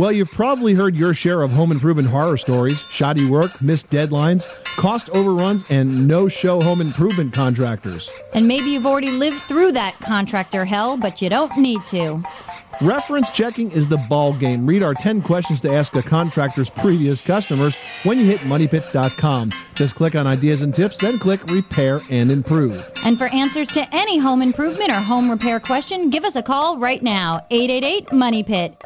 Well, you've probably heard your share of home improvement horror stories shoddy work, missed deadlines, cost overruns, and no show home improvement contractors. And maybe you've already lived through that contractor hell, but you don't need to. Reference checking is the ball game. Read our 10 questions to ask a contractor's previous customers when you hit moneypit.com. Just click on ideas and tips, then click repair and improve. And for answers to any home improvement or home repair question, give us a call right now 888 Money Pit.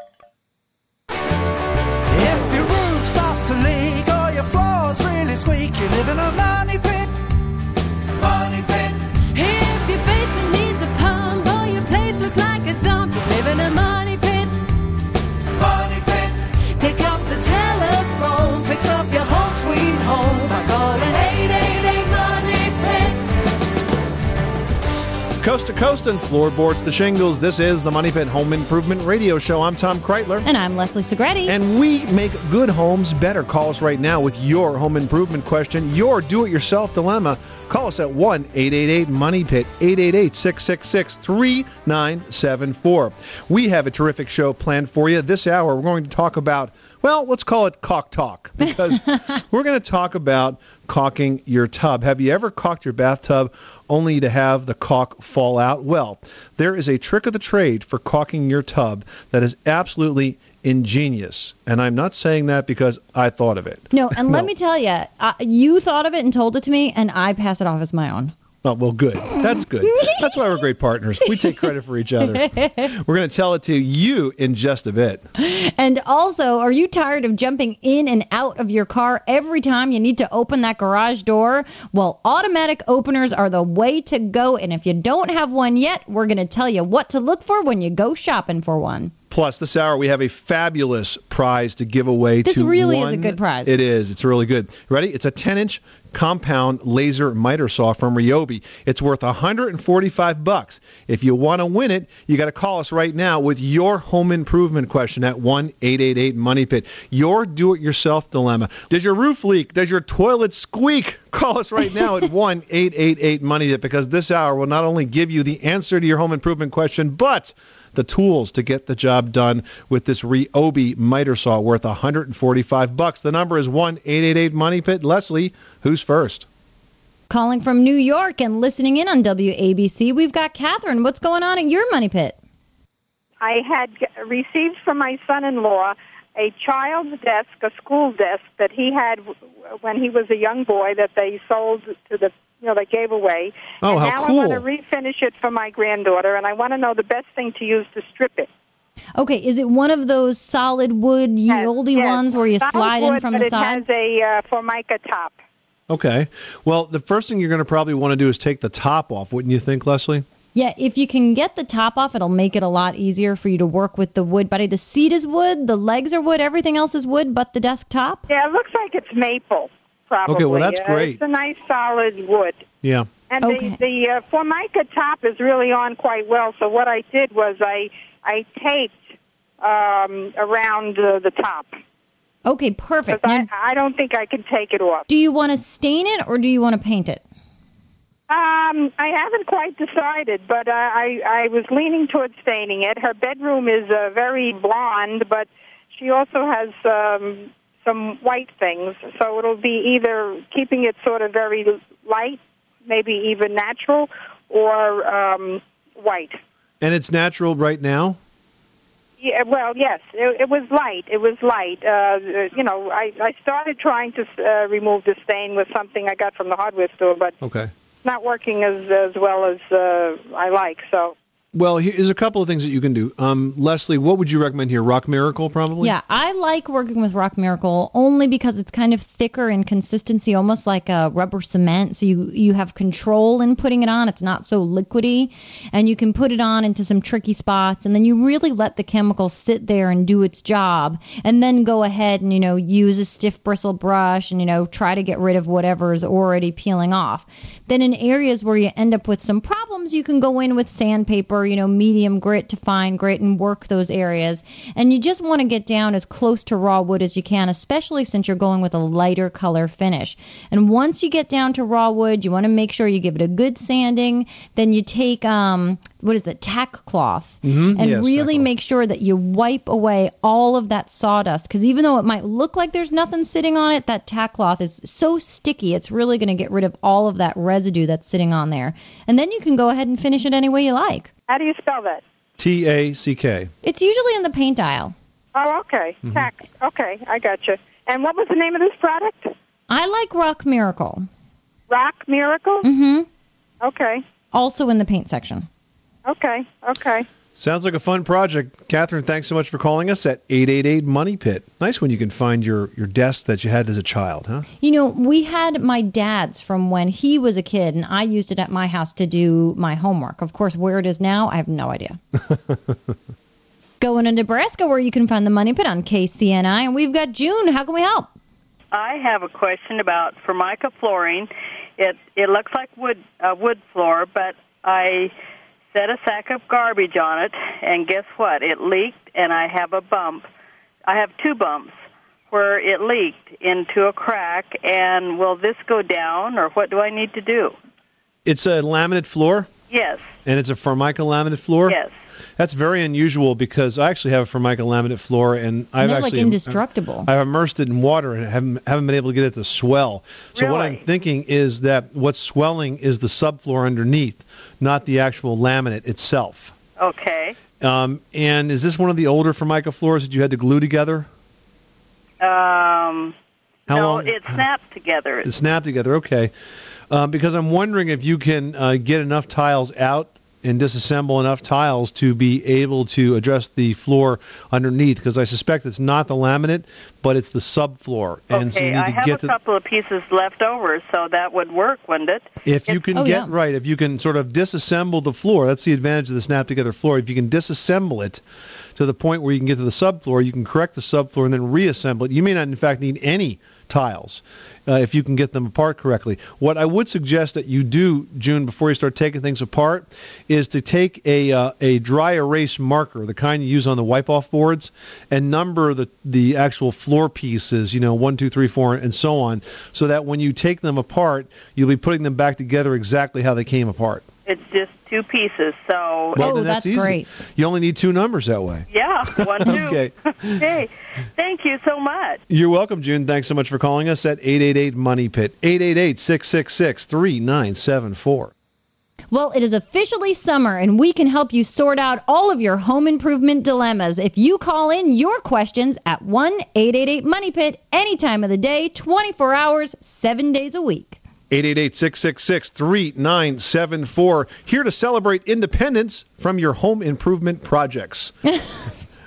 Coast to coast and floorboards to shingles, this is the Money Pit Home Improvement Radio Show. I'm Tom Kraeutler. And I'm Leslie Segrete. And we make good homes better. Call us right now with your home improvement question, your do it yourself dilemma. Call us at 1 888 Money Pit, 888 666 3974. We have a terrific show planned for you. This hour, we're going to talk about, well, let's call it caulk talk because we're going to talk about caulking your tub. Have you ever caulked your bathtub only to have the caulk fall out? Well, there is a trick of the trade for caulking your tub that is absolutely ingenious. And I'm not saying that because I thought of it. no, and let me tell you, uh, you thought of it and told it to me, and I pass it off as my own. Oh, well, good. That's good. That's why we're great partners. We take credit for each other. We're going to tell it to you in just a bit. And also, are you tired of jumping in and out of your car every time you need to open that garage door? Well, automatic openers are the way to go. And if you don't have one yet, we're going to tell you what to look for when you go shopping for one. Plus, this hour we have a fabulous prize to give away This to really is a good prize. It is. It's really good. Ready? It's a 10 inch compound laser miter saw from Ryobi. It's worth 145 bucks. If you want to win it, you got to call us right now with your home improvement question at 1-888 Money Pit. Your do-it-yourself dilemma. Does your roof leak? Does your toilet squeak? Call us right now at 1-888 Money Pit because this hour will not only give you the answer to your home improvement question, but the tools to get the job done with this Ryobi miter saw worth 145 bucks. The number is 1-888 Money Pit. Leslie, who's first? Calling from New York and listening in on WABC, we've got Catherine. What's going on at your money pit? I had received from my son-in-law a child's desk, a school desk that he had when he was a young boy that they sold to the you know they gave away. Oh, and how now cool. I want to refinish it for my granddaughter, and I want to know the best thing to use to strip it. Okay, is it one of those solid wood, ye Yes, olde yes. ones where you Solid slide in wood, from but the it side? has a uh, formica top. Okay. Well, the first thing you're going to probably want to do is take the top off, wouldn't you think, Leslie? Yeah, if you can get the top off, it'll make it a lot easier for you to work with the wood body. The seat is wood, the legs are wood, everything else is wood but the desktop. Yeah, it looks like it's maple. Probably. Okay, well, that's Uh, great. It's a nice solid wood. Yeah. And Okay. the the uh, formica top is really on quite well. So what I did was I I taped um, around uh, the top Okay, because perfect. I I don't think I can take it off. do you want to stain it or do you want to paint it? Um, I haven't quite decided, but uh, I I was leaning towards staining it. Her bedroom is uh, very blonde, but she also has um, some white things. So it'll be either keeping it sort of very light, maybe even natural, or um, white. And it's natural right now? Yeah, well, yes, it, it was light. It was light. Uh, you know, I, I started trying to uh, remove the stain with something I got from the hardware store, but Okay. it's not working as as well as uh, I like. So, Well, here's a couple of things that you can do. Um, Leslie, what would you recommend here? Rock Miracle, probably? Yeah, I like working with Rock Miracle only because it's kind of thicker in consistency, almost like a rubber cement. So you you have control in putting it on. It's not so liquidy, and you can put it on into some tricky spots, and then you really let the chemical sit there and do its job, and then go ahead and you know use a stiff bristle brush and you know try to get rid of whatever is already peeling off. Then in areas where you end up with some problems, you can go in with sandpaper, you know, medium grit to fine grit and work those areas. And you just want to get down as close to raw wood as you can, especially since you're going with a lighter color finish. And once you get down to raw wood, you want to make sure you give it a good sanding. Then you take um, what is it, tack cloth, and yes, really make sure that you wipe away all of that sawdust. Because even though it might look like there's nothing sitting on it, that tack cloth is so sticky, it's really going to get rid of all of that residue that's sitting on there. And then you can go ahead and finish it any way you like. How do you spell that? T A C K. It's usually in the paint aisle. Oh, okay. Tack. Okay, I got you. And what was the name of this product? I like Rock Miracle, Rock Miracle? Mm-hmm. Okay. also in the paint section. Okay. Okay. Sounds like a fun project. Catherine, thanks so much for calling us at 888 Money Pit. Nice when you can find your, your desk that you had as a child, huh? You know, we had my dad's from when he was a kid, and I used it at my house to do my homework. Of course, where it is now, I have no idea. Going to Nebraska, where you can find the Money Pit on KCNI, and we've got June. How can we help? I have a question about Formica flooring. It it looks like wood uh, wood floor, but I set a sack of garbage on it, and guess what? It leaked, and I have a bump. I have two bumps where it leaked into a crack. And will this go down, or what do I need to do? It's a laminate floor, Yes, and it's a Formica laminate floor. yes. That's very unusual because I actually have a Formica laminate floor, and I've They're like actually indestructible. I've immersed it in water and haven't haven't been able to get it to swell. So what I'm thinking is that what's swelling is the subfloor underneath, not the actual laminate itself. Okay. Um, and is this one of the older Formica floors that you had to glue together? Um, How no, long? it snapped together. It snapped together. Okay. Um, because I'm wondering if you can uh, get enough tiles out and disassemble enough tiles to be able to address the floor underneath. Because I suspect it's not the laminate, but it's the subfloor, and so you okay, need I to have get a the. couple of pieces left over, so that would work, wouldn't it? If you If- can Oh, get yeah. right, if you can sort of disassemble the floor, that's the advantage of the snap together floor. If you can disassemble it to the point where you can get to the subfloor, you can correct the subfloor and then reassemble it. You may not, in fact, need any tiles uh, if you can get them apart correctly. What I would suggest that you do, June, before you start taking things apart, is to take a uh, a dry erase marker, the kind you use on the wipe off boards, and number the the actual floor pieces. You know, one, two, three, four, and so on, so that when you take them apart, you'll be putting them back together exactly how they came apart. It's just two pieces, so Well, Oh, then that's easy. great. You only need two numbers that way. yeah, one, two. Okay. okay. Thank you so much. You're welcome, June. Thanks so much for calling us at 888 Money Pit, 888 666 3974. Well, it is officially summer, and we can help you sort out all of your home improvement dilemmas if you call in your questions at 1 888 Money Pit any time of the day, 24 hours, seven days a week. 888 666 3974. Here to celebrate independence from your home improvement projects.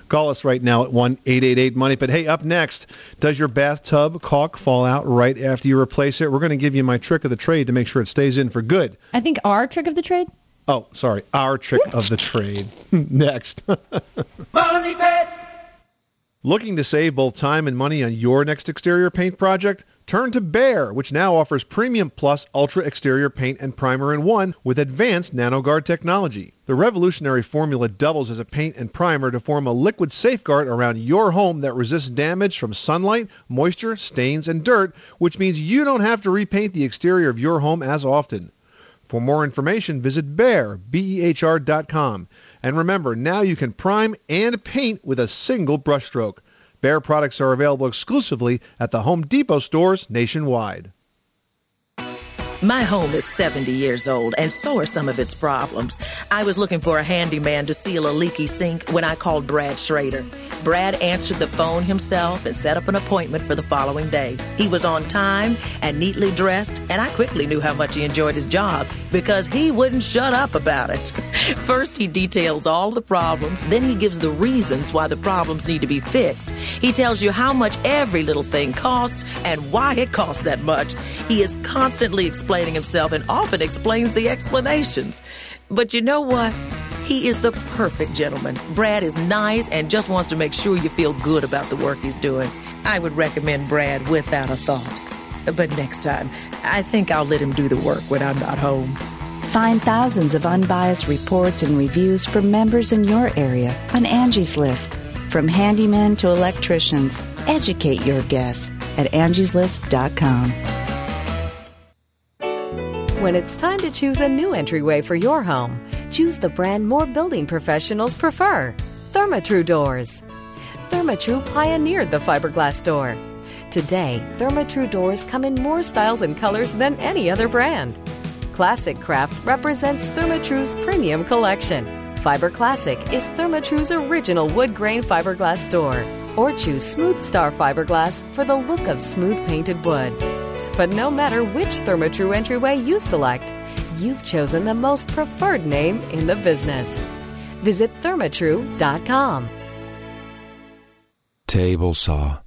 Call us right now at 1 888 Money but Hey, up next, does your bathtub caulk fall out right after you replace it? We're going to give you my trick of the trade to make sure it stays in for good. I think our trick of the trade. Oh, sorry, our trick of the trade. next. Money pit, Looking to save both time and money on your next exterior paint project? Turn to Behr, which now offers Premium Plus Ultra Exterior Paint and Primer in one with advanced NanoGuard technology. The revolutionary formula doubles as a paint and primer to form a liquid safeguard around your home that resists damage from sunlight, moisture, stains, and dirt, which means you don't have to repaint the exterior of your home as often. For more information, visit Behr, B-E-H-R dot com. And remember, now you can prime and paint with a single brushstroke. Behr products are available exclusively at the Home Depot stores nationwide. My home is 70 years old, and so are some of its problems. I was looking for a handyman to seal a leaky sink when I called Brad Schrader. Brad answered the phone himself and set up an appointment for the following day. He was on time and neatly dressed, and I quickly knew how much he enjoyed his job because he wouldn't shut up about it. First, he details all the problems, then, he gives the reasons why the problems need to be fixed. He tells you how much every little thing costs and why it costs that much. He is constantly explaining himself and often explains the explanations. But you know what? He is the perfect gentleman. Brad is nice and just wants to make sure you feel good about the work he's doing. I would recommend Brad without a thought. But next time, I think I'll let him do the work when I'm not home. Find thousands of unbiased reports and reviews from members in your area on Angie's List. From handymen to electricians, educate your guests at angieslist.com. When it's time to choose a new entryway for your home, Choose the brand more building professionals prefer Therma-Tru doors. Therma-Tru pioneered the fiberglass door. Today, Therma-Tru doors come in more styles and colors than any other brand. Classic Craft represents Therma-Tru's premium collection. Fiber Classic is Therma-Tru's original wood grain fiberglass door. Or choose Smooth Star fiberglass for the look of smooth painted wood. But no matter which Therma-Tru entryway you select, you've chosen the most preferred name in the business. Visit thermatru.com. Table saw.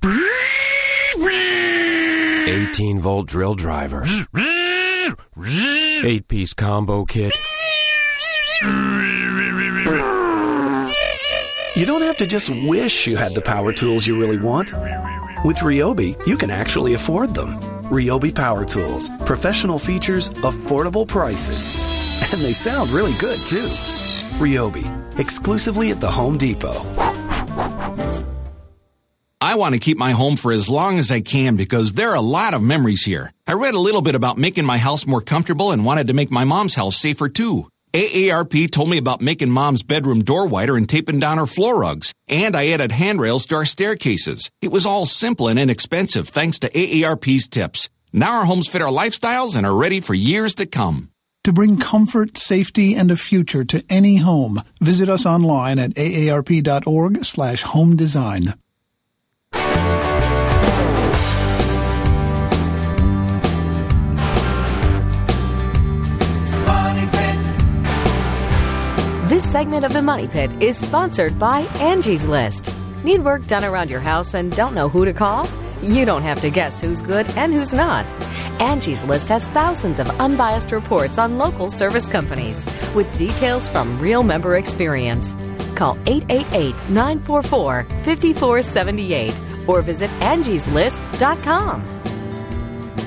18 volt drill driver. 8 piece combo kit. You don't have to just wish you had the power tools you really want. With Ryobi, you can actually afford them. Ryobi Power Tools. Professional features, affordable prices. And they sound really good, too. Ryobi. Exclusively at the Home Depot. I want to keep my home for as long as I can because there are a lot of memories here. I read a little bit about making my house more comfortable and wanted to make my mom's house safer too. AARP told me about making mom's bedroom door wider and taping down her floor rugs. And I added handrails to our staircases. It was all simple and inexpensive thanks to AARP's tips. Now our homes fit our lifestyles and are ready for years to come. To bring comfort, safety, and a future to any home, visit us online at aarp.org slash home design. This segment of the Money Pit is sponsored by Angie's List. Need work done around your house and don't know who to call? You don't have to guess who's good and who's not. Angie's List has thousands of unbiased reports on local service companies with details from real member experience. Call 888 944 5478 or visit angieslist.com.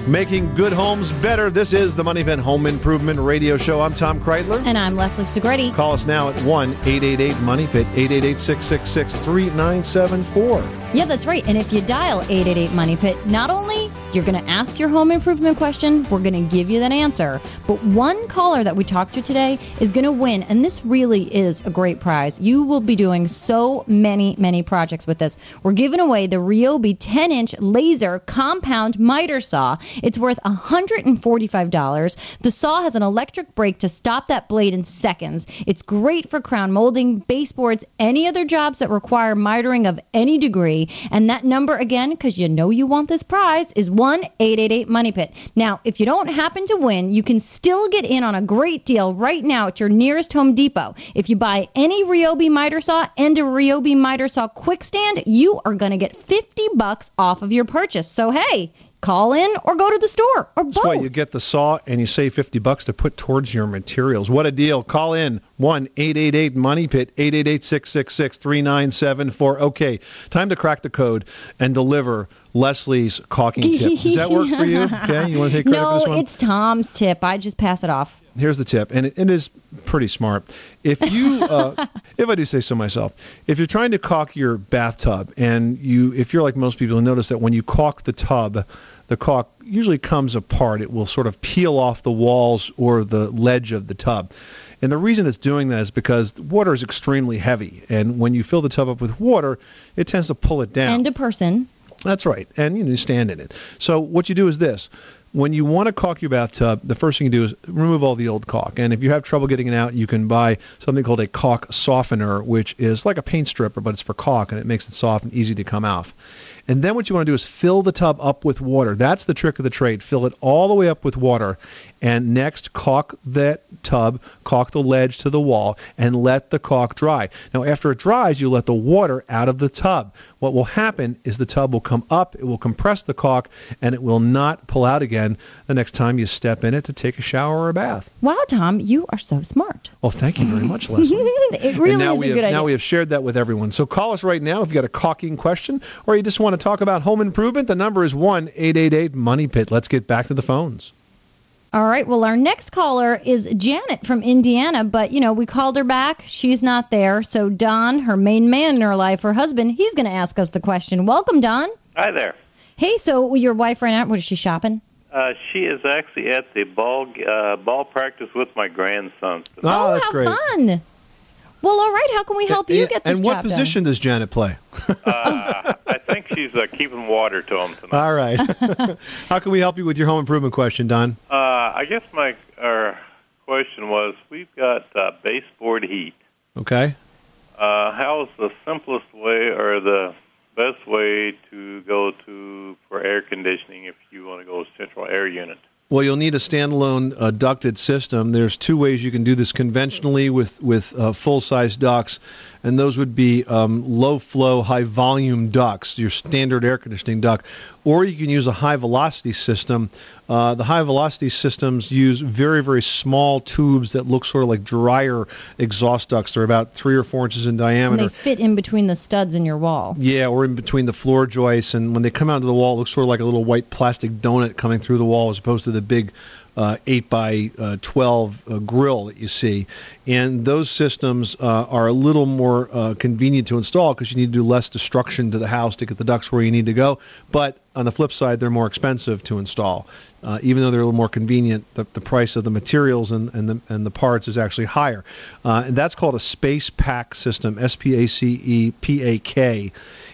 Making good homes better. This is the Money Pit Home Improvement Radio Show. I'm Tom Kraeutler. And I'm Leslie Segrete. Call us now at 1 888 Money Pit, 888 666 3974. Yeah, that's right. And if you dial 888 Money Pit, not only you're going to ask your home improvement question, we're going to give you that answer. But one caller that we talked to today is going to win, and this really is a great prize. You will be doing so many, many projects with this. We're giving away the Ryobi 10 inch laser compound miter saw. It's worth $145. The saw has an electric brake to stop that blade in seconds. It's great for crown molding, baseboards, any other jobs that require mitering of any degree. And that number again, because you know you want this prize, is 1 888 Money Pit. Now, if you don't happen to win, you can still get in on a great deal right now at your nearest Home Depot. If you buy any Ryobi miter saw and a Ryobi miter saw quick stand, you are going to get 50 bucks off of your purchase. So, hey, call in or go to the store or both. That's why you get the saw and you save 50 bucks to put towards your materials. What a deal. Call in 1 888 Money Pit, 888 666 3974. Okay, time to crack the code and deliver Leslie's caulking tip. Does that work for you? Okay, you want to take credit for no, this one? it's Tom's tip. I just pass it off. Here's the tip, and it, it is pretty smart. If you, uh, if I do say so myself, if you're trying to caulk your bathtub, and you, if you're like most people, you notice that when you caulk the tub, the caulk usually comes apart. It will sort of peel off the walls or the ledge of the tub. And the reason it's doing that is because water is extremely heavy, and when you fill the tub up with water, it tends to pull it down. And a person. That's right. And you know, you stand in it. So what you do is this. When you want to caulk your bathtub, the first thing you do is remove all the old caulk. And if you have trouble getting it out, you can buy something called a caulk softener, which is like a paint stripper, but it's for caulk and it makes it soft and easy to come off. And then what you want to do is fill the tub up with water. That's the trick of the trade. Fill it all the way up with water. And next, caulk that tub, caulk the ledge to the wall, and let the caulk dry. Now, after it dries, you let the water out of the tub. What will happen is the tub will come up, it will compress the caulk, and it will not pull out again the next time you step in it to take a shower or a bath. Wow, Tom, you are so smart. Well, thank you very much, Leslie. it really and now is we a have, good idea. Now we have shared that with everyone. So call us right now if you've got a caulking question or you just want to talk about home improvement. The number is 1 888 Money Pit. Let's get back to the phones. All right. Well, our next caller is Janet from Indiana, but you know, we called her back. She's not there. So Don, her main man in her life, her husband, he's going to ask us the question. Welcome, Don. Hi there. Hey, so your wife ran out. What is she shopping? Uh, she is actually at the ball uh, ball practice with my grandsons. Oh, that's how great. fun. Well, all right. How can we help you get this done? and what job position does Janet play? Uh, I think she's uh, keeping water to them tonight. All right. How can we help you with your home improvement question, Don? Uh, I guess my uh, question was: We've got uh, baseboard heat. Okay. Uh, how's the simplest way or the best way to go to for air conditioning if you want to go a central air unit? Well, you'll need a standalone uh, ducted system. There's two ways you can do this conventionally with with uh, full size ducts, and those would be um, low flow, high volume ducts, your standard air conditioning duct, or you can use a high velocity system. Uh, the high velocity systems use very very small tubes that look sort of like dryer exhaust ducts. They're about three or four inches in And diameter. they fit in between the studs in your wall. Yeah, or in between the floor joists, and when they come out of the wall, it looks sort of like a little white plastic donut coming through the wall, as opposed to the big uh, eight by uh, twelve uh, grill that you see. And those systems uh, are a little more uh, convenient to install because you need to do less destruction to the house to get the ducts where you need to go. But on the flip side, they're more expensive to install. Uh, even though they're a little more convenient, the, the price of the materials and, and, the, and the parts is actually higher. And that's called a SpacePak system, S P A C E P A K.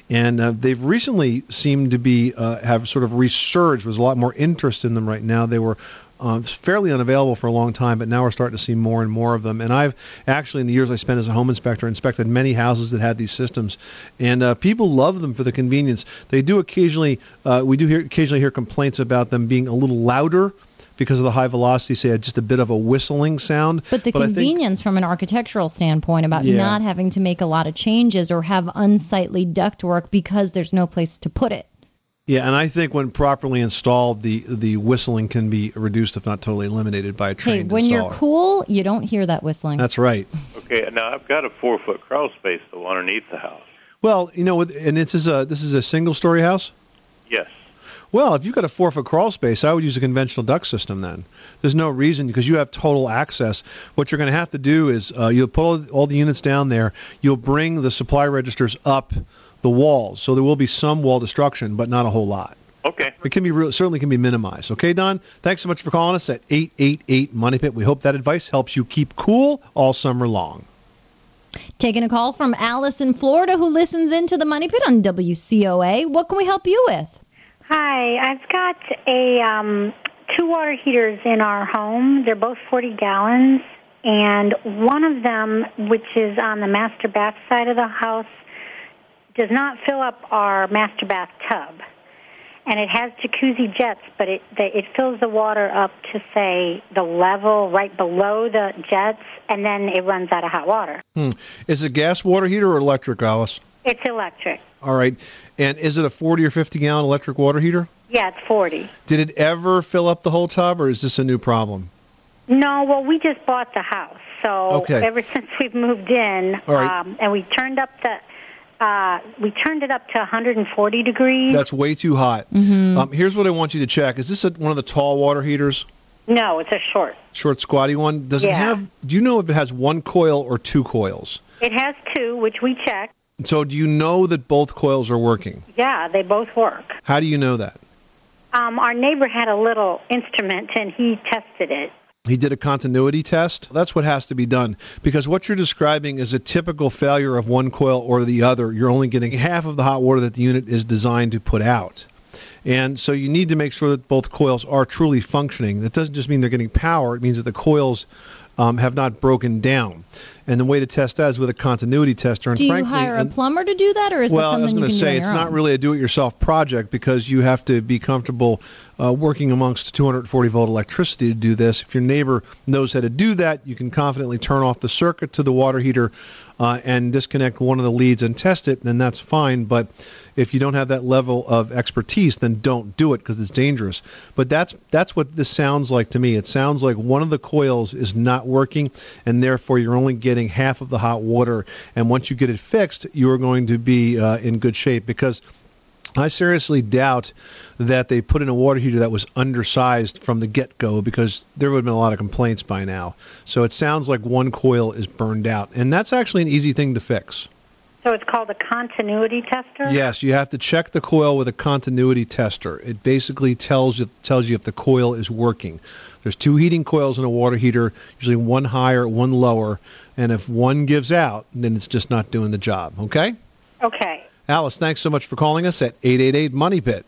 And uh, they've recently seemed to be uh, have sort of resurged. There's a lot more interest in them right now. They were uh, fairly unavailable for a long time, but now we're starting to see more and more of them. And I've actually, in the years I spent as a home inspector, inspected many houses that had these systems, and uh, people love them for the convenience. They do occasionally, uh, we do hear, occasionally hear complaints about them being a little louder because of the high velocity. Say just a bit of a whistling sound. But the I think- convenience from an architectural standpoint about Yeah. not having to make a lot of changes or have unsightly ductwork because there's no place to put it. Yeah, and I think when properly installed, the the whistling can be reduced, if not totally eliminated, by a Hey, trained when you're cool, you don't hear that whistling. That's right. Okay, now I've got a four foot crawl space though underneath the house. Well, you know, with, and this is a this is a single story house. Yes. Well, if you've got a four foot crawl space, I would use a conventional duct system then. There's no reason because you have total access. What you're going to have to do is uh, you'll put all, all the units down there. You'll bring the supply registers up the walls, so there will be some wall destruction, but not a whole lot. Okay. It can be real, certainly can be minimized. Okay, Don. Thanks so much for calling us at eight eight eight Money Pit. We hope that advice helps you keep cool all summer long. Taking a call from Alice in Florida who listens into the Money Pit on WCOA. What can we help you with? Hi, I've got a um, two water heaters in our home. They're both 40 gallons, and one of them, which is on the master bath side of the house, does not fill up our master bath tub. And it has jacuzzi jets, but it it fills the water up to say the level right below the jets, and then it runs out of hot water. Hmm. Is it gas water heater or electric, Alice? It's electric. All right. And is it a 40 or 50 gallon electric water heater? Yeah, it's 40. Did it ever fill up the whole tub, or is this a new problem? No, well, we just bought the house, so Okay. ever since we've moved in, All right. um, and we turned up the, uh, we turned it up to 140 degrees. That's way too hot. Mhm. Um, here's what I want you to check. Is this a, one of the tall water heaters? no, it's a short. Short, squatty one? Does it have, do you know if it has one coil or two coils? It has two, which we checked. So do you know that both coils are working? Yeah, they both work. How do you know that? Um, our neighbor had a little instrument, and he tested it. He did a continuity test. That's what has to be done because what you're describing is a typical failure of one coil or the other. You're only getting half of the hot water that the unit is designed to put out. And so you need to make sure that both coils are truly functioning. That doesn't just mean they're getting power, it means that the coils um, have not broken down. And the way to test that is with a continuity tester. And Do you frankly, hire a plumber to do that, or is well, that I was going to say it's not own? really a do-it-yourself project because you have to be comfortable uh, working amongst 240 volt electricity to do this. If your neighbor knows how to do that, you can confidently turn off the circuit to the water heater uh, and disconnect one of the leads and test it, then that's fine. But if you don't have that level of expertise, then don't do it because it's dangerous. But that's that's what this sounds like to me. It sounds like one of the coils is not working, and therefore you're only getting half of the hot water. And once you get it fixed, you are going to be uh, in good shape because. I seriously doubt that they put in a water heater that was undersized from the get go because there would have been a lot of complaints by now. So it sounds like one coil is burned out. And that's actually an easy thing to fix. So it's called a continuity tester? Yes, you have to check the coil with a continuity tester. It basically tells you tells you if the coil is working. There's two heating coils in a water heater, usually one higher, one lower, and if one gives out, then it's just not doing the job. Okay? Okay. Alice, thanks so much for calling us at 888 Money Pit.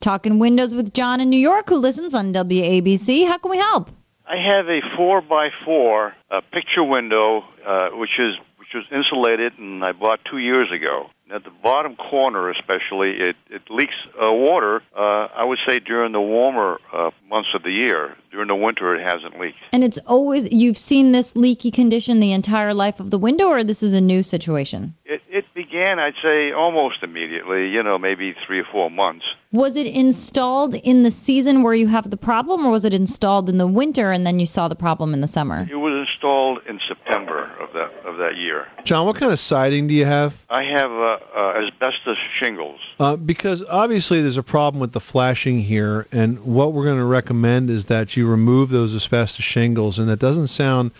Talking windows with John in New York, who listens on WABC. How can we help? I have a four by four uh, picture window, uh, which is which was insulated, and I bought two years ago. At the bottom corner, especially, it it leaks uh, water. Uh, I would say during the warmer uh, months of the year. During the winter, it hasn't leaked. And it's always, you've seen this leaky condition the entire life of the window, or this is a new situation? It it began, I'd say, almost immediately. You know, maybe three or four months. Was it installed in the season where you have the problem, or was it installed in the winter and then you saw the problem in the summer? It was installed in September of that of that year. John, what kind of siding do you have? I have uh, uh, asbestos shingles. Uh, because obviously there's a problem with the flashing here, and what we're going to recommend is that you remove those asbestos shingles. And that doesn't sound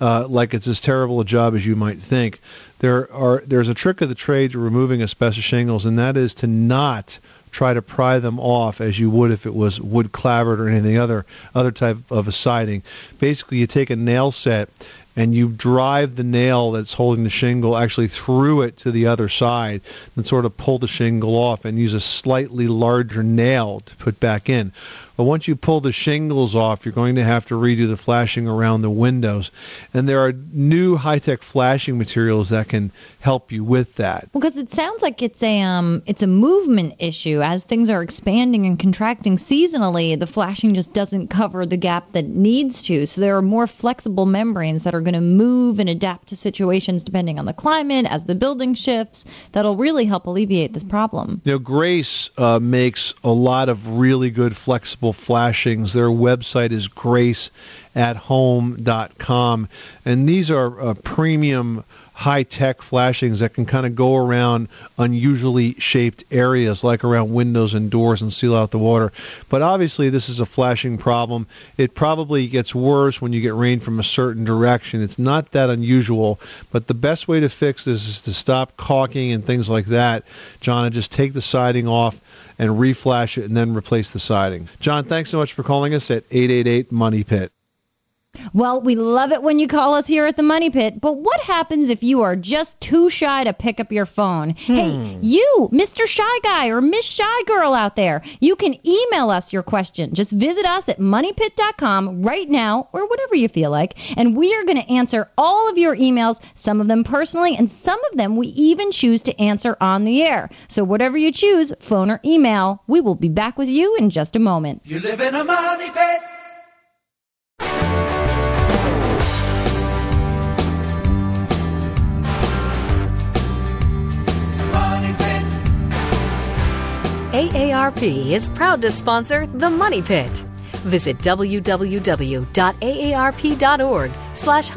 uh, like it's as terrible a job as you might think. There are there's a trick of the trade to removing asbestos shingles, and that is to not try to pry them off as you would if it was wood clapboard or anything other other type of a siding. Basically, you take a nail set and you drive the nail that's holding the shingle actually through it to the other side and sort of pull the shingle off and use a slightly larger nail to put back in. But once you pull the shingles off, you're going to have to redo the flashing around the windows. And there are new high tech flashing materials that can help you with that. Because it sounds like it's a um, it's a movement issue. As things are expanding and contracting seasonally, the flashing just doesn't cover the gap that needs to. So there are more flexible membranes that are going to move and adapt to situations depending on the climate as the building shifts. That'll really help alleviate this problem. You know, Grace uh, makes a lot of really good flexible flashings. Their website is graceathome.com. And these are uh, premium high tech flashings that can kind of go around unusually shaped areas, like around windows and doors, and seal out the water. But obviously, this is a flashing problem. It probably gets worse when you get rain from a certain direction. It's not that unusual, but the best way to fix this is to stop caulking and things like that, John, just take the siding off and reflash it and then replace the siding. John, thanks so much for calling us at 888 Money Pit. Well, we love it when you call us here at the Money Pit, but what happens if you are just too shy to pick up your phone? Hmm. Hey, you, Mr. Shy Guy or Miss Shy Girl out there, you can email us your question. Just visit us at moneypit.com right now or whatever you feel like, and we are going to answer all of your emails, some of them personally, and some of them we even choose to answer on the air. So whatever you choose, phone or email, we will be back with you in just a moment. You live in a money pit. AARP is proud to sponsor The Money Pit. Visit www.aarp.org slash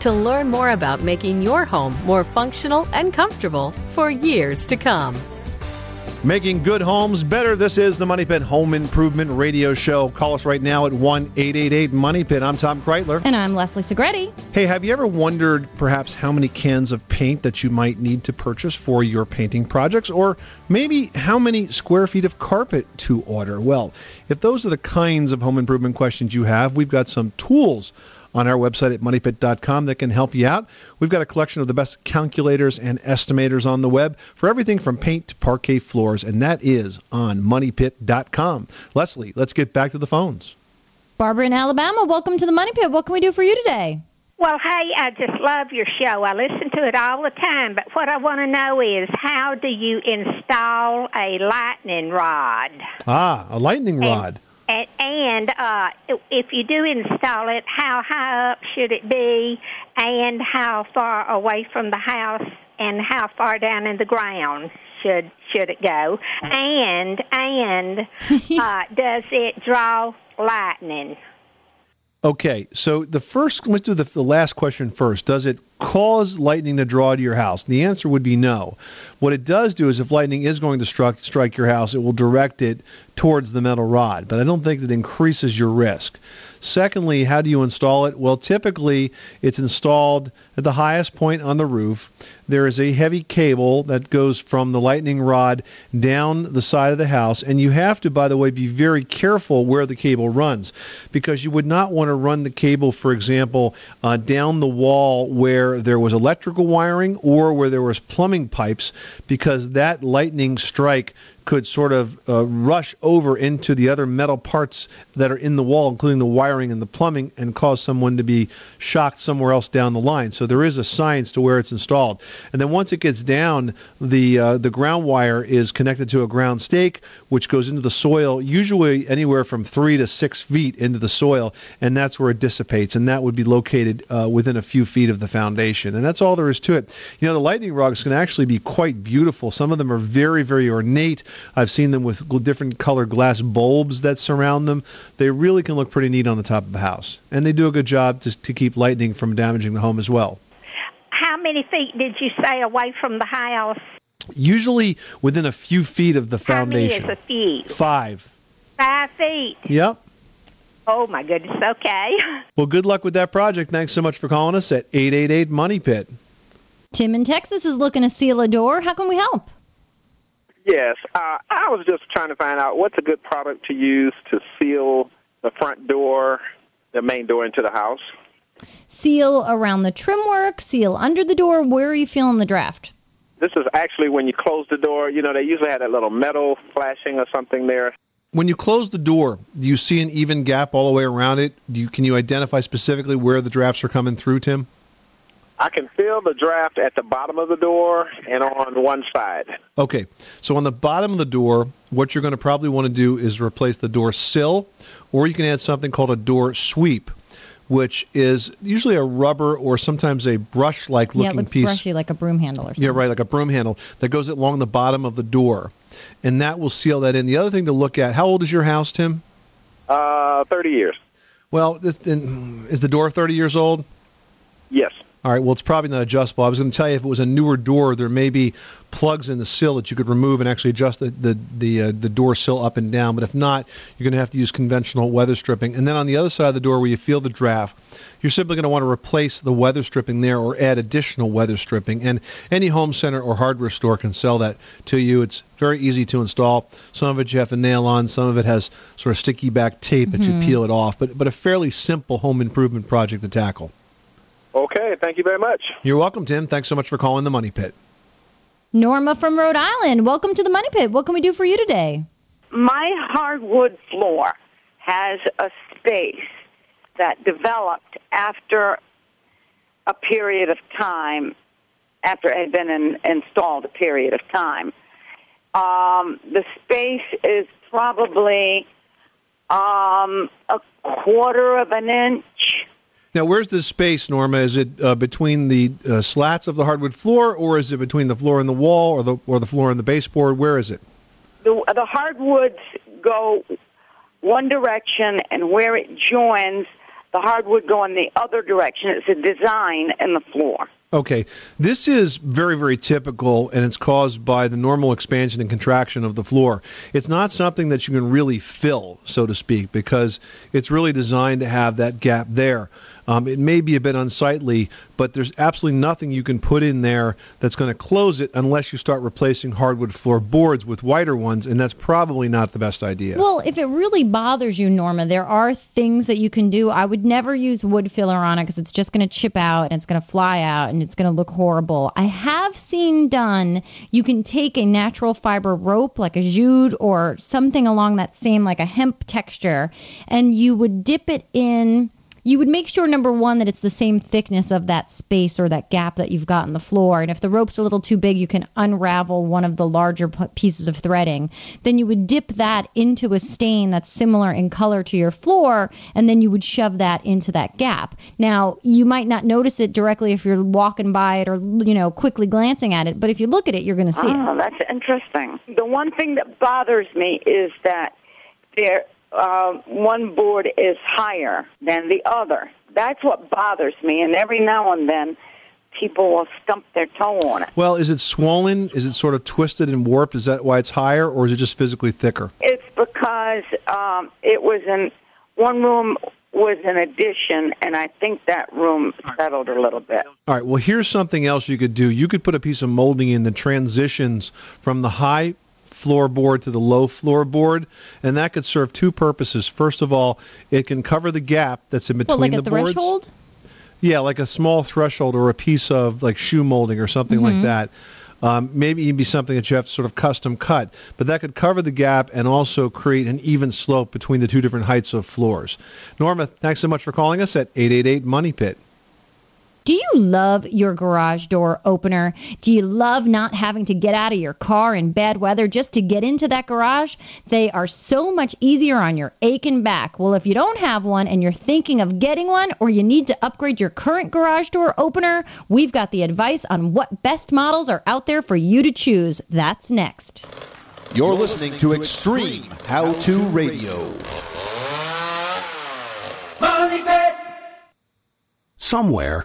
to learn more about making your home more functional and comfortable for years to come. Making good homes better. This is the Money Pit Home Improvement Radio Show. Call us right now at 1 888 Money Pit. I'm Tom Kraeutler. And I'm Leslie Segrete. Hey, have you ever wondered perhaps how many cans of paint that you might need to purchase for your painting projects? Or maybe how many square feet of carpet to order? Well, if those are the kinds of home improvement questions you have, we've got some tools on our website at moneypit.com that can help you out. We've got a collection of the best calculators and estimators on the web for everything from paint to parquet floors, and that is on moneypit.com. Leslie, let's get back to the phones. Barbara in Alabama, welcome to the Money Pit. What can we do for you today? Well, hey, I just love your show. I listen to it all the time. But what I want to know is how do you install a lightning rod? Ah, a lightning rod. And, and uh, if you do install it, how high up should it be, and how far away from the house, and how far down in the ground should should it go? And and uh, does it draw lightning? Okay, so the first, let's do the, the last question first. Does it cause lightning to draw to your house? The answer would be no. What it does do is if lightning is going to struck, strike your house, it will direct it towards the metal rod, but I don't think that increases your risk. Secondly, how do you install it? Well, typically it's installed at the highest point on the roof. There is a heavy cable that goes from the lightning rod down the side of the house, and you have to, by the way, be very careful where the cable runs because you would not want to run the cable, for example, uh, down the wall where there was electrical wiring or where there was plumbing pipes because that lightning strike could sort of uh, rush over into the other metal parts that are in the wall, including the wiring and the plumbing, and cause someone to be shocked somewhere else down the line. So there is a science to where it's installed. And then once it gets down, the uh, the ground wire is connected to a ground stake, which goes into the soil, usually anywhere from three to six feet into the soil, and that's where it dissipates. And that would be located uh, within a few feet of the foundation. And that's all there is to it. You know, the lightning rods can actually be quite beautiful. Some of them are very, very ornate. I've seen them with different colored glass bulbs that surround them. They really can look pretty neat on the top of the house. And they do a good job to, to keep lightning from damaging the home as well. How many feet did you say away from the house? Usually within a few feet of the foundation. How many foundation. is a feet? Five. Five feet. Yep. Oh my goodness. Okay. Well, good luck with that project. Thanks so much for calling us at 888 Money Pit. Tim in Texas is looking to seal a door. How can we help? Yes, uh, I was just trying to find out what's a good product to use to seal the front door, the main door into the house. Seal around the trim work, seal under the door. Where are you feeling the draft? This is actually when you close the door. You know, they usually had that little metal flashing or something there. When you close the door, do you see an even gap all the way around it? Do you, can you identify specifically where the drafts are coming through, Tim? I can feel the draft at the bottom of the door and on one side. Okay, so on the bottom of the door, what you're going to probably want to do is replace the door sill, or you can add something called a door sweep, which is usually a rubber or sometimes a brush-like yeah, it looking looks piece. brushy like a broom handle or something. Yeah, right, like a broom handle that goes along the bottom of the door, and that will seal that in. The other thing to look at: how old is your house, Tim? Uh, 30 years. Well, is the door 30 years old? Yes. All right. Well, it's probably not adjustable. I was going to tell you if it was a newer door, there may be plugs in the sill that you could remove and actually adjust the the the, uh, the door sill up and down. But if not, you're going to have to use conventional weather stripping. And then on the other side of the door, where you feel the draft, you're simply going to want to replace the weather stripping there or add additional weather stripping. And any home center or hardware store can sell that to you. It's very easy to install. Some of it you have to nail on. Some of it has sort of sticky back tape that Mhm. you peel it off. But but a fairly simple home improvement project to tackle. Okay, thank you very much. You're welcome, Tim. Thanks so much for calling the Money Pit. Norma from Rhode Island. Welcome to the Money Pit. What can we do for you today? My hardwood floor has a space that developed after a period of time, after it had been in, installed a period of time. Um, the space is probably um, a quarter of an inch. Now, where's the space, Norma? Is it uh, between the uh, slats of the hardwood floor, or is it between the floor and the wall, or the or the floor and the baseboard? Where is it? The, the hardwoods go one direction, and where it joins, the hardwood go in the other direction. It's a design in the floor. Okay, this is very, very typical, and it's caused by the normal expansion and contraction of the floor. It's not something that you can really fill, so to speak, because it's really designed to have that gap there. Um, it may be a bit unsightly, but there's absolutely nothing you can put in there that's going to close it unless you start replacing hardwood floor boards with wider ones, and that's probably not the best idea. Well, if it really bothers you, Norma, there are things that you can do. I would never use wood filler on it because it's just going to chip out and it's going to fly out and it's going to look horrible. I have seen done, you can take a natural fiber rope like a jute or something along that same, like a hemp texture, and you would dip it in you would make sure number one that it's the same thickness of that space or that gap that you've got in the floor. And if the rope's a little too big you can unravel one of the larger pieces of threading. Then you would dip that into a stain that's similar in color to your floor and then you would shove that into that gap. Now you might not notice it directly if you're walking by it or you know quickly glancing at it but if you look at it you're going to see it. Oh, that's interesting. The one thing that bothers me is that there uh, one board is higher than the other. That's what bothers me. And every now and then, people will stump their toe on it. Well, is it swollen? Is it sort of twisted and warped? Is that why it's higher, or is it just physically thicker? It's because um, it was in one room was an addition, and I think that room settled a little bit. All right. Well, here's something else you could do. You could put a piece of molding in that transitions from the high floorboard to the low floorboard, and that could serve two purposes. First of all, it can cover the gap that's in between Well, like a the boards. threshold? Yeah, like a small threshold or a piece of like shoe molding or something like Mhm. that. Um, maybe even be something that you have to sort of custom cut, but that could cover the gap and also create an even slope between the two different heights of floors. Norma, thanks so much for calling us at 888 Money Pit. Do you love your garage door opener? Do you love not having to get out of your car in bad weather just to get into that garage? They are so much easier on your aching back. Well, if you don't have one and you're thinking of getting one or you need to upgrade your current garage door opener, we've got the advice on what best models are out there for you to choose. That's next. You're listening to Extreme How to Radio. Money Pit. Somewhere,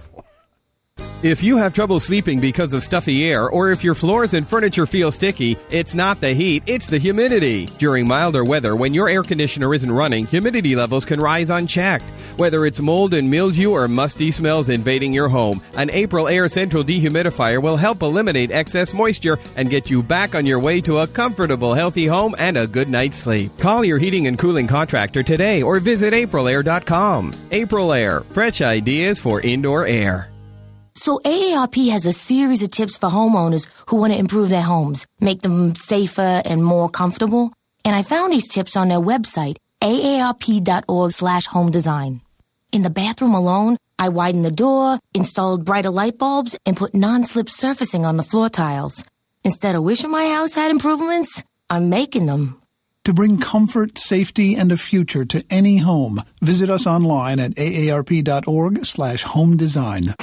If you have trouble sleeping because of stuffy air, or if your floors and furniture feel sticky, it's not the heat, it's the humidity. During milder weather, when your air conditioner isn't running, humidity levels can rise unchecked. Whether it's mold and mildew or musty smells invading your home, an Aprilaire Central dehumidifier will help eliminate excess moisture and get you back on your way to a comfortable, healthy home and a good night's sleep. Call your heating and cooling contractor today or visit aprilaire.com. April Air, fresh ideas for indoor air. So AARP has a series of tips for homeowners who want to improve their homes, make them safer and more comfortable. And I found these tips on their website, aarp.org slash home design. In the bathroom alone, I widened the door, installed brighter light bulbs, and put non-slip surfacing on the floor tiles. Instead of wishing my house had improvements, I'm making them. To bring comfort, safety, and a future to any home, visit us online at aarp.org slash home design.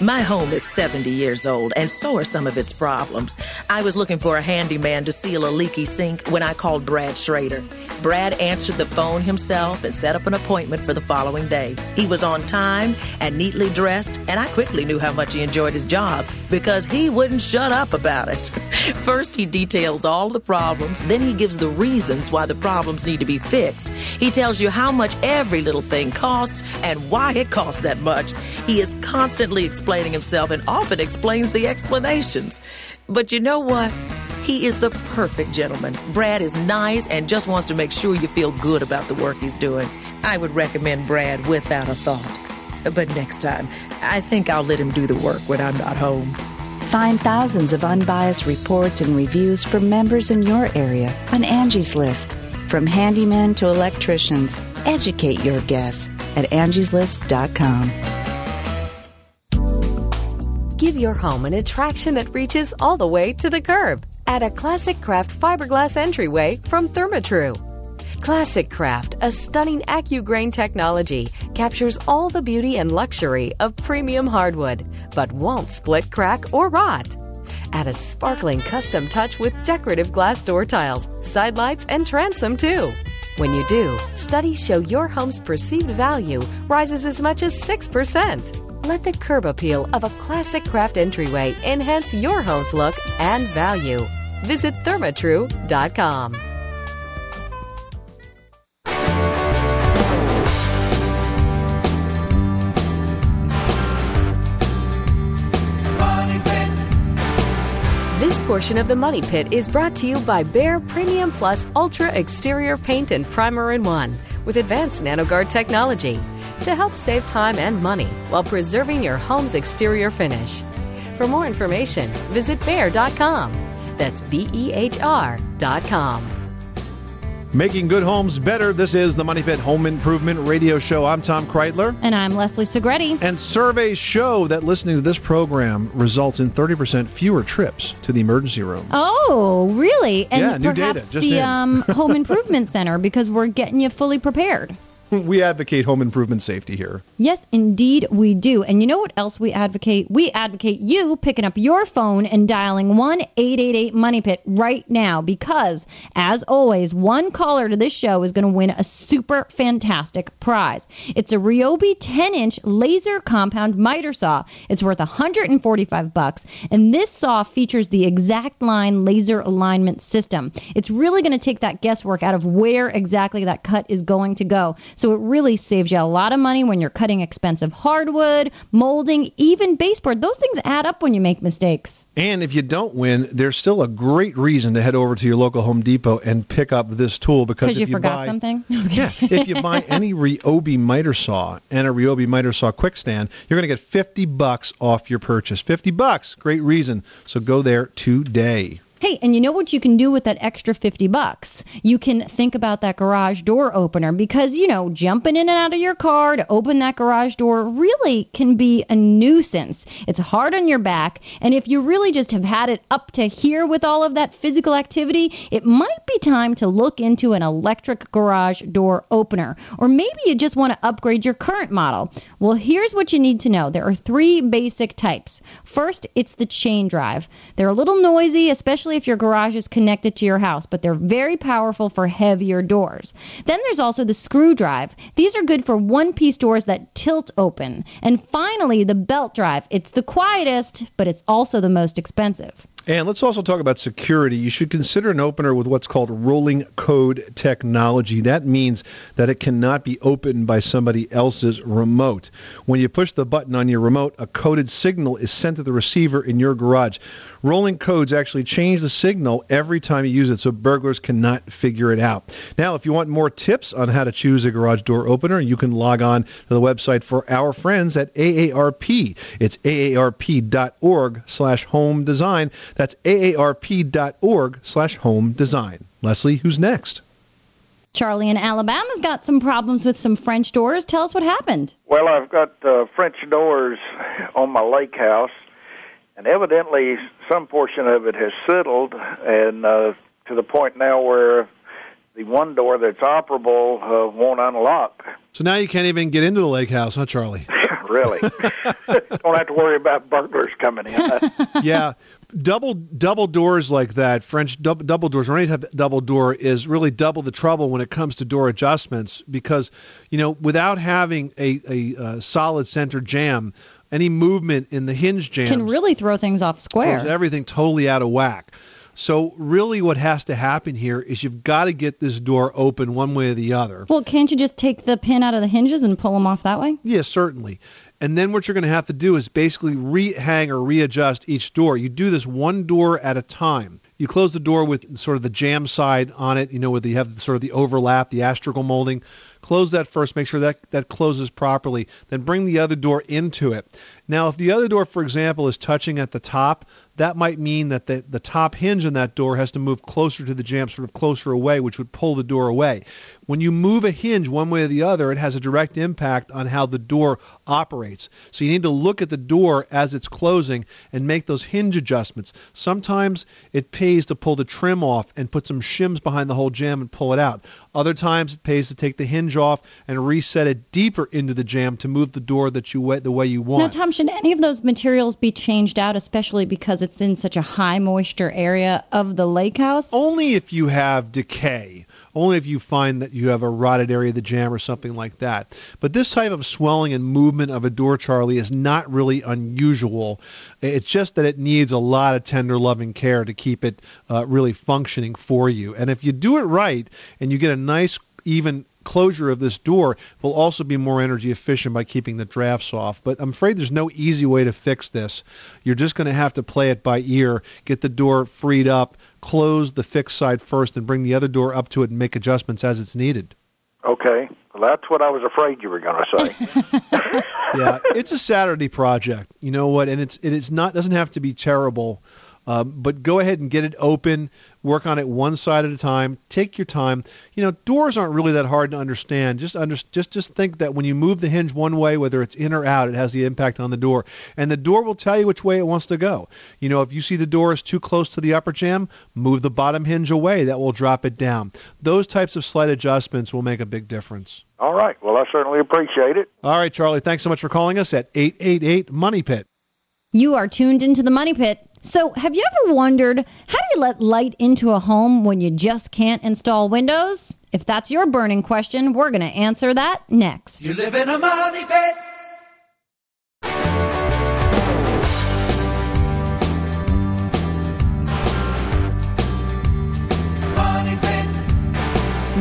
My home is 70 years old, and so are some of its problems. I was looking for a handyman to seal a leaky sink when I called Brad Schrader. Brad answered the phone himself and set up an appointment for the following day. He was on time and neatly dressed, and I quickly knew how much he enjoyed his job because he wouldn't shut up about it. First, he details all the problems, then, he gives the reasons why the problems need to be fixed. He tells you how much every little thing costs and why it costs that much. He is constantly explaining himself and often explains the explanations. But you know what? He is the perfect gentleman. Brad is nice and just wants to make sure you feel good about the work he's doing. I would recommend Brad without a thought. But next time, I think I'll let him do the work when I'm not home. Find thousands of unbiased reports and reviews from members in your area on Angie's List. From handymen to electricians, educate your guests at angieslist.com. Give your home an attraction that reaches all the way to the curb. Add a Classic Craft fiberglass entryway from Therma-Tru. Classic Craft, a stunning AccuGrain technology, captures all the beauty and luxury of premium hardwood, but won't split, crack, or rot. Add a sparkling custom touch with decorative glass door tiles, side lights, and transom too. When you do, studies show your home's perceived value rises as much as 6%. Let the curb appeal of a classic craft entryway enhance your home's look and value. Visit thermatru.com. This portion of the Money Pit is brought to you by Behr Premium Plus Ultra Exterior Paint and Primer in One with advanced NanoGuard technology to help save time and money while preserving your home's exterior finish. For more information, visit behr.com. That's B E H R dot com. Making good homes better. This is the Money Pit Home Improvement Radio Show. I'm Tom Kraeutler. And I'm Leslie Segrete. And surveys show that listening to this program results in 30% fewer trips to the emergency room. Oh, really? And Yeah, new data, perhaps just the in. um, home improvement center because we're getting you fully prepared. We advocate home improvement safety here. Yes, indeed, we do. And you know what else we advocate? We advocate you picking up your phone and dialing 1 888 Money Pit right now because, as always, one caller to this show is going to win a super fantastic prize. It's a Ryobi 10 inch laser compound miter saw. It's worth 145 bucks, and this saw features the exact line laser alignment system. It's really going to take that guesswork out of where exactly that cut is going to go. So it really saves you a lot of money when you're cutting expensive hardwood, molding, even baseboard. Those things add up when you make mistakes. And if you don't win, there's still a great reason to head over to your local Home Depot and pick up this tool because if you forgot buy, something? Yeah, if you buy any Ryobi miter saw and a Ryobi miter saw quick stand, you're going to get 50 bucks off your purchase. 50 bucks, great reason. So go there today. Hey, and you know what you can do with that extra 50 bucks? You can think about that garage door opener because, you know, jumping in and out of your car to open that garage door really can be a nuisance. It's hard on your back, and if you really just have had it up to here with all of that physical activity, it might be time to look into an electric garage door opener. Or maybe you just want to upgrade your current model. Well, here's what you need to know. There are three basic types. First, it's the chain drive. They're a little noisy, especially if your garage is connected to your house, but they're very powerful for heavier doors. Then there's also the screw drive. These are good for one piece doors that tilt open. And finally, the belt drive. It's the quietest, but it's also the most expensive. And let's also talk about security. You should consider an opener with what's called rolling code technology. That means that it cannot be opened by somebody else's remote. When you push the button on your remote, a coded signal is sent to the receiver in your garage. Rolling codes actually change the signal every time you use it, so burglars cannot figure it out. Now, if you want more tips on how to choose a garage door opener, you can log on to the website for our friends at AARP. It's aarp.org slash home design. That's aarp.org slash home design. Leslie, who's next? Charlie in Alabama's got some problems with some French doors. Tell us what happened. Well, I've got uh, French doors on my lake house, and evidently some portion of it has settled, and uh, to the point now where the one door that's operable uh, won't unlock. So now you can't even get into the lake house, huh, Charlie? really, don't have to worry about burglars coming in. yeah, double double doors like that, French double, double doors or any type of double door is really double the trouble when it comes to door adjustments because you know without having a a, uh solid center jamb, any movement in the hinge jambs Can really throw things off square. everything totally out of whack. So really, what has to happen here is you've got to get this door open one way or the other. Well, can't you just take the pin out of the hinges and pull them off that way? Yeah, certainly. And then what you're going to have to do is basically rehang or readjust each door. You do this one door at a time. You close the door with sort of the jamb side on it, you know, where you have sort of the overlap, the astragal molding. Close that first, make sure that that closes properly. Then bring the other door into it. Now, if the other door, for example, is touching at the top, that might mean that the, the top hinge on that door has to move closer to the jamb, sort of closer away, which would pull the door away. When you move a hinge one way or the other, it has a direct impact on how the door operates. So you need to look at the door as it's closing and make those hinge adjustments. Sometimes it pays to pull the trim off and put some shims behind the whole jamb and pull it out. Other times it pays to take the hinge off and reset it deeper into the jamb to move the door that you the way you want. Now, Tom, should any of those materials be changed out, especially because it's in such a high moisture area of the lake house? Only if you have decay. Only if you find that you have a rotted area of the jamb or something like that. But this type of swelling and movement of a door, Charlie, is not really unusual. It's just that it needs a lot of tender, loving care to keep it uh, really functioning for you. And if you do it right and you get a nice, even closure of this door will also be more energy efficient by keeping the drafts off. But I'm afraid there's no easy way to fix this. You're just going to have to play it by ear, get the door freed up, close the fixed side first, and bring the other door up to it and make adjustments as it's needed. Okay, well, that's what I was afraid you were going to say. yeah, it's a Saturday project. You know what? And it's it is not doesn't have to be terrible. Uh, but go ahead and get it open. Work on it one side at a time. Take your time. You know, doors aren't really that hard to understand. Just under, just just think that when you move the hinge one way, whether it's in or out, it has the impact on the door, and the door will tell you which way it wants to go. You know, if you see the door is too close to the upper jamb, move the bottom hinge away. That will drop it down. Those types of slight adjustments will make a big difference. All right. Well, I certainly appreciate it. All right, Charlie. Thanks so much for calling us at eight eight eight Money Pit. You are tuned into the Money Pit. So, have you ever wondered how do you let light into a home when you just can't install windows? If that's your burning question, we're going to answer that next. You live in a money pit.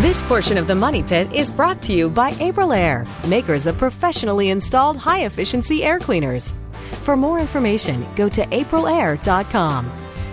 This portion of the Money Pit is brought to you by Aprilaire, makers of professionally installed high efficiency air cleaners. For more information, go to aprilaire.com.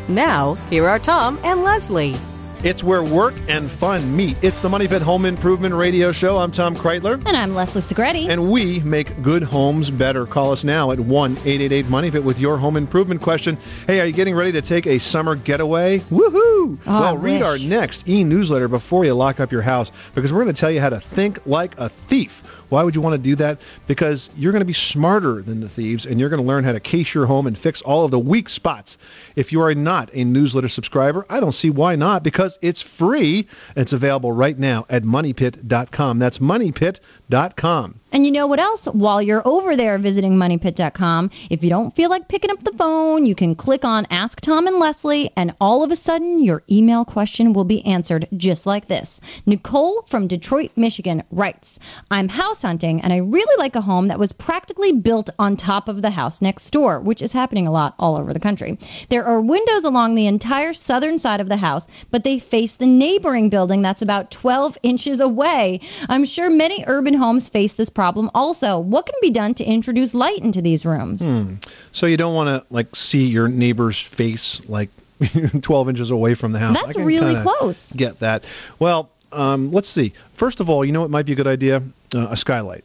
Now, here are Tom and Leslie. It's where work and fun meet. It's the Money Pit Home Improvement Radio Show. I'm Tom Kraeutler. And I'm Leslie Segrete. And we make good homes better. Call us now at 1 888 Money Pit with your home improvement question. Hey, are you getting ready to take a summer getaway? Woohoo! Oh, I well, read wish. our next e newsletter before you lock up your house because we're going to tell you how to think like a thief. Why would you want to do that? Because you're going to be smarter than the thieves and you're going to learn how to case your home and fix all of the weak spots. If you are not a newsletter subscriber, I don't see why not because it's free. It's available right now at moneypit.com. That's moneypit.com. And you know what else? While you're over there visiting moneypit.com, if you don't feel like picking up the phone, you can click on Ask Tom and Leslie, and all of a sudden, your email question will be answered just like this. Nicole from Detroit, Michigan writes I'm house hunting, and I really like a home that was practically built on top of the house next door, which is happening a lot all over the country. There are windows along the entire southern side of the house, but they face the neighboring building that's about 12 inches away. I'm sure many urban homes face this problem also. What can be done to introduce light into these rooms? Hmm. So you don't want to like see your neighbor's face like 12 inches away from the house. That's really close. Get that. Well, um, let's see. First of all, you know what might be a good idea? Uh, a skylight.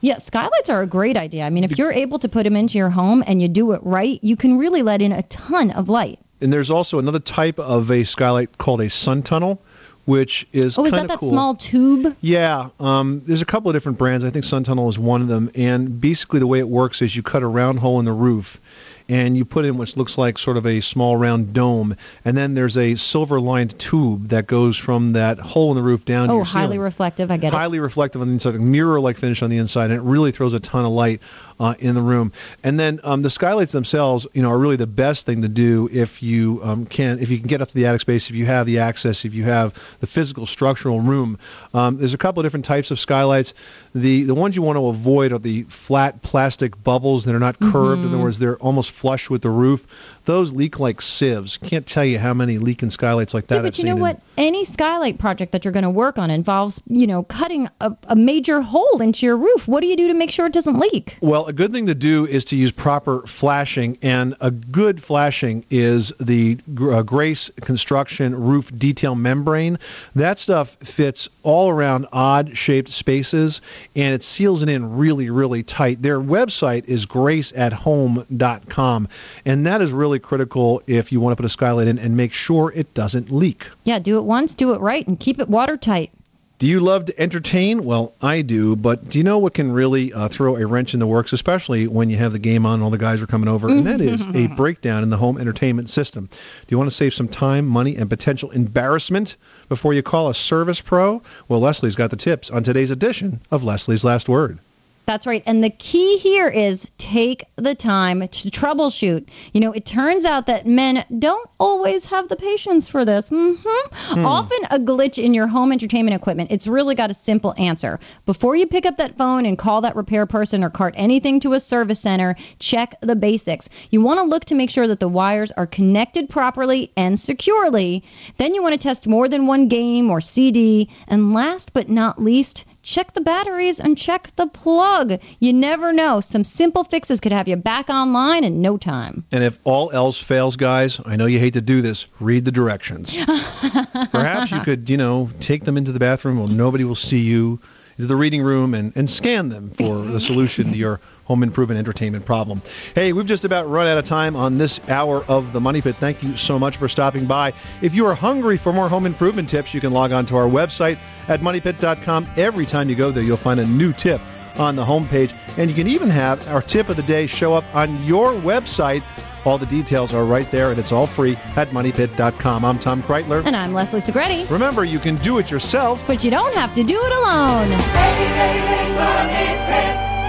Yeah, skylights are a great idea. I mean, if you're able to put them into your home and you do it right, you can really let in a ton of light. And there's also another type of a skylight called a sun tunnel, which is Oh, is that that cool. small tube? Yeah, um, there's a couple of different brands. I think Sun Tunnel is one of them. And basically, the way it works is you cut a round hole in the roof, and you put in what looks like sort of a small round dome, and then there's a silver-lined tube that goes from that hole in the roof down to Oh, highly ceiling. reflective. I get it. highly reflective on the inside, mirror-like finish on the inside, and it really throws a ton of light uh, in the room. And then um, the skylights themselves, you know, are really the best thing to do if you um, can, if you can get up to the attic space, if you have the access, if you have the physical structural room. Um, there's a couple of different types of skylights. The the ones you want to avoid are the flat plastic bubbles that are not curved. In Mhm. other words, they're almost flush with the roof. Those leak like sieves. Can't tell you how many leaking skylights like that Yeah, I've but you seen. know in- what? Any skylight project that you're going to work on involves, you know, cutting a, a major hole into your roof. What do you do to make sure it doesn't leak? Well, a good thing to do is to use proper flashing, and a good flashing is the uh, Grace Construction Roof Detail Membrane. That stuff fits all around odd shaped spaces, and it seals it in really, really tight. Their website is graceathome.com, and that is really critical if you want to put a skylight in and make sure it doesn't leak. Yeah, do it once, do it right, and keep it watertight. Do you love to entertain? Well, I do, but do you know what can really uh, throw a wrench in the works, especially when you have the game on and all the guys are coming over? And that is a breakdown in the home entertainment system. Do you want to save some time, money, and potential embarrassment before you call a service pro? Well, Leslie's got the tips on today's edition of Leslie's Last Word. That's right. And the key here is take the time to troubleshoot. You know, it turns out that men don't always have the patience for this. hmm Hmm. Often a glitch in your home entertainment equipment. It's really got a simple answer. Before you pick up that phone and call that repair person or cart anything to a service center, check the basics. You want to look to make sure that the wires are connected properly and securely. Then you want to test more than one game or CD. And last but not least, check the batteries and check the plug. You never know. Some simple fixes could have you back online in no time. And if all else fails, guys, I know you hate to do this, read the directions. Perhaps you could, you know, take them into the bathroom where nobody will see you to the reading room and, and scan them for the solution to your home improvement entertainment problem. Hey, we've just about run out of time on this hour of the Money Pit. Thank you so much for stopping by. If you are hungry for more home improvement tips, you can log on to our website at moneypit.com. Every time you go there, you'll find a new tip on the homepage. And you can even have our tip of the day show up on your website. All the details are right there, and it's all free at moneypit.com. I'm Tom Kraeutler. And I'm Leslie Segrete. Remember, you can do it yourself, but you don't have to do it alone. Money Pit.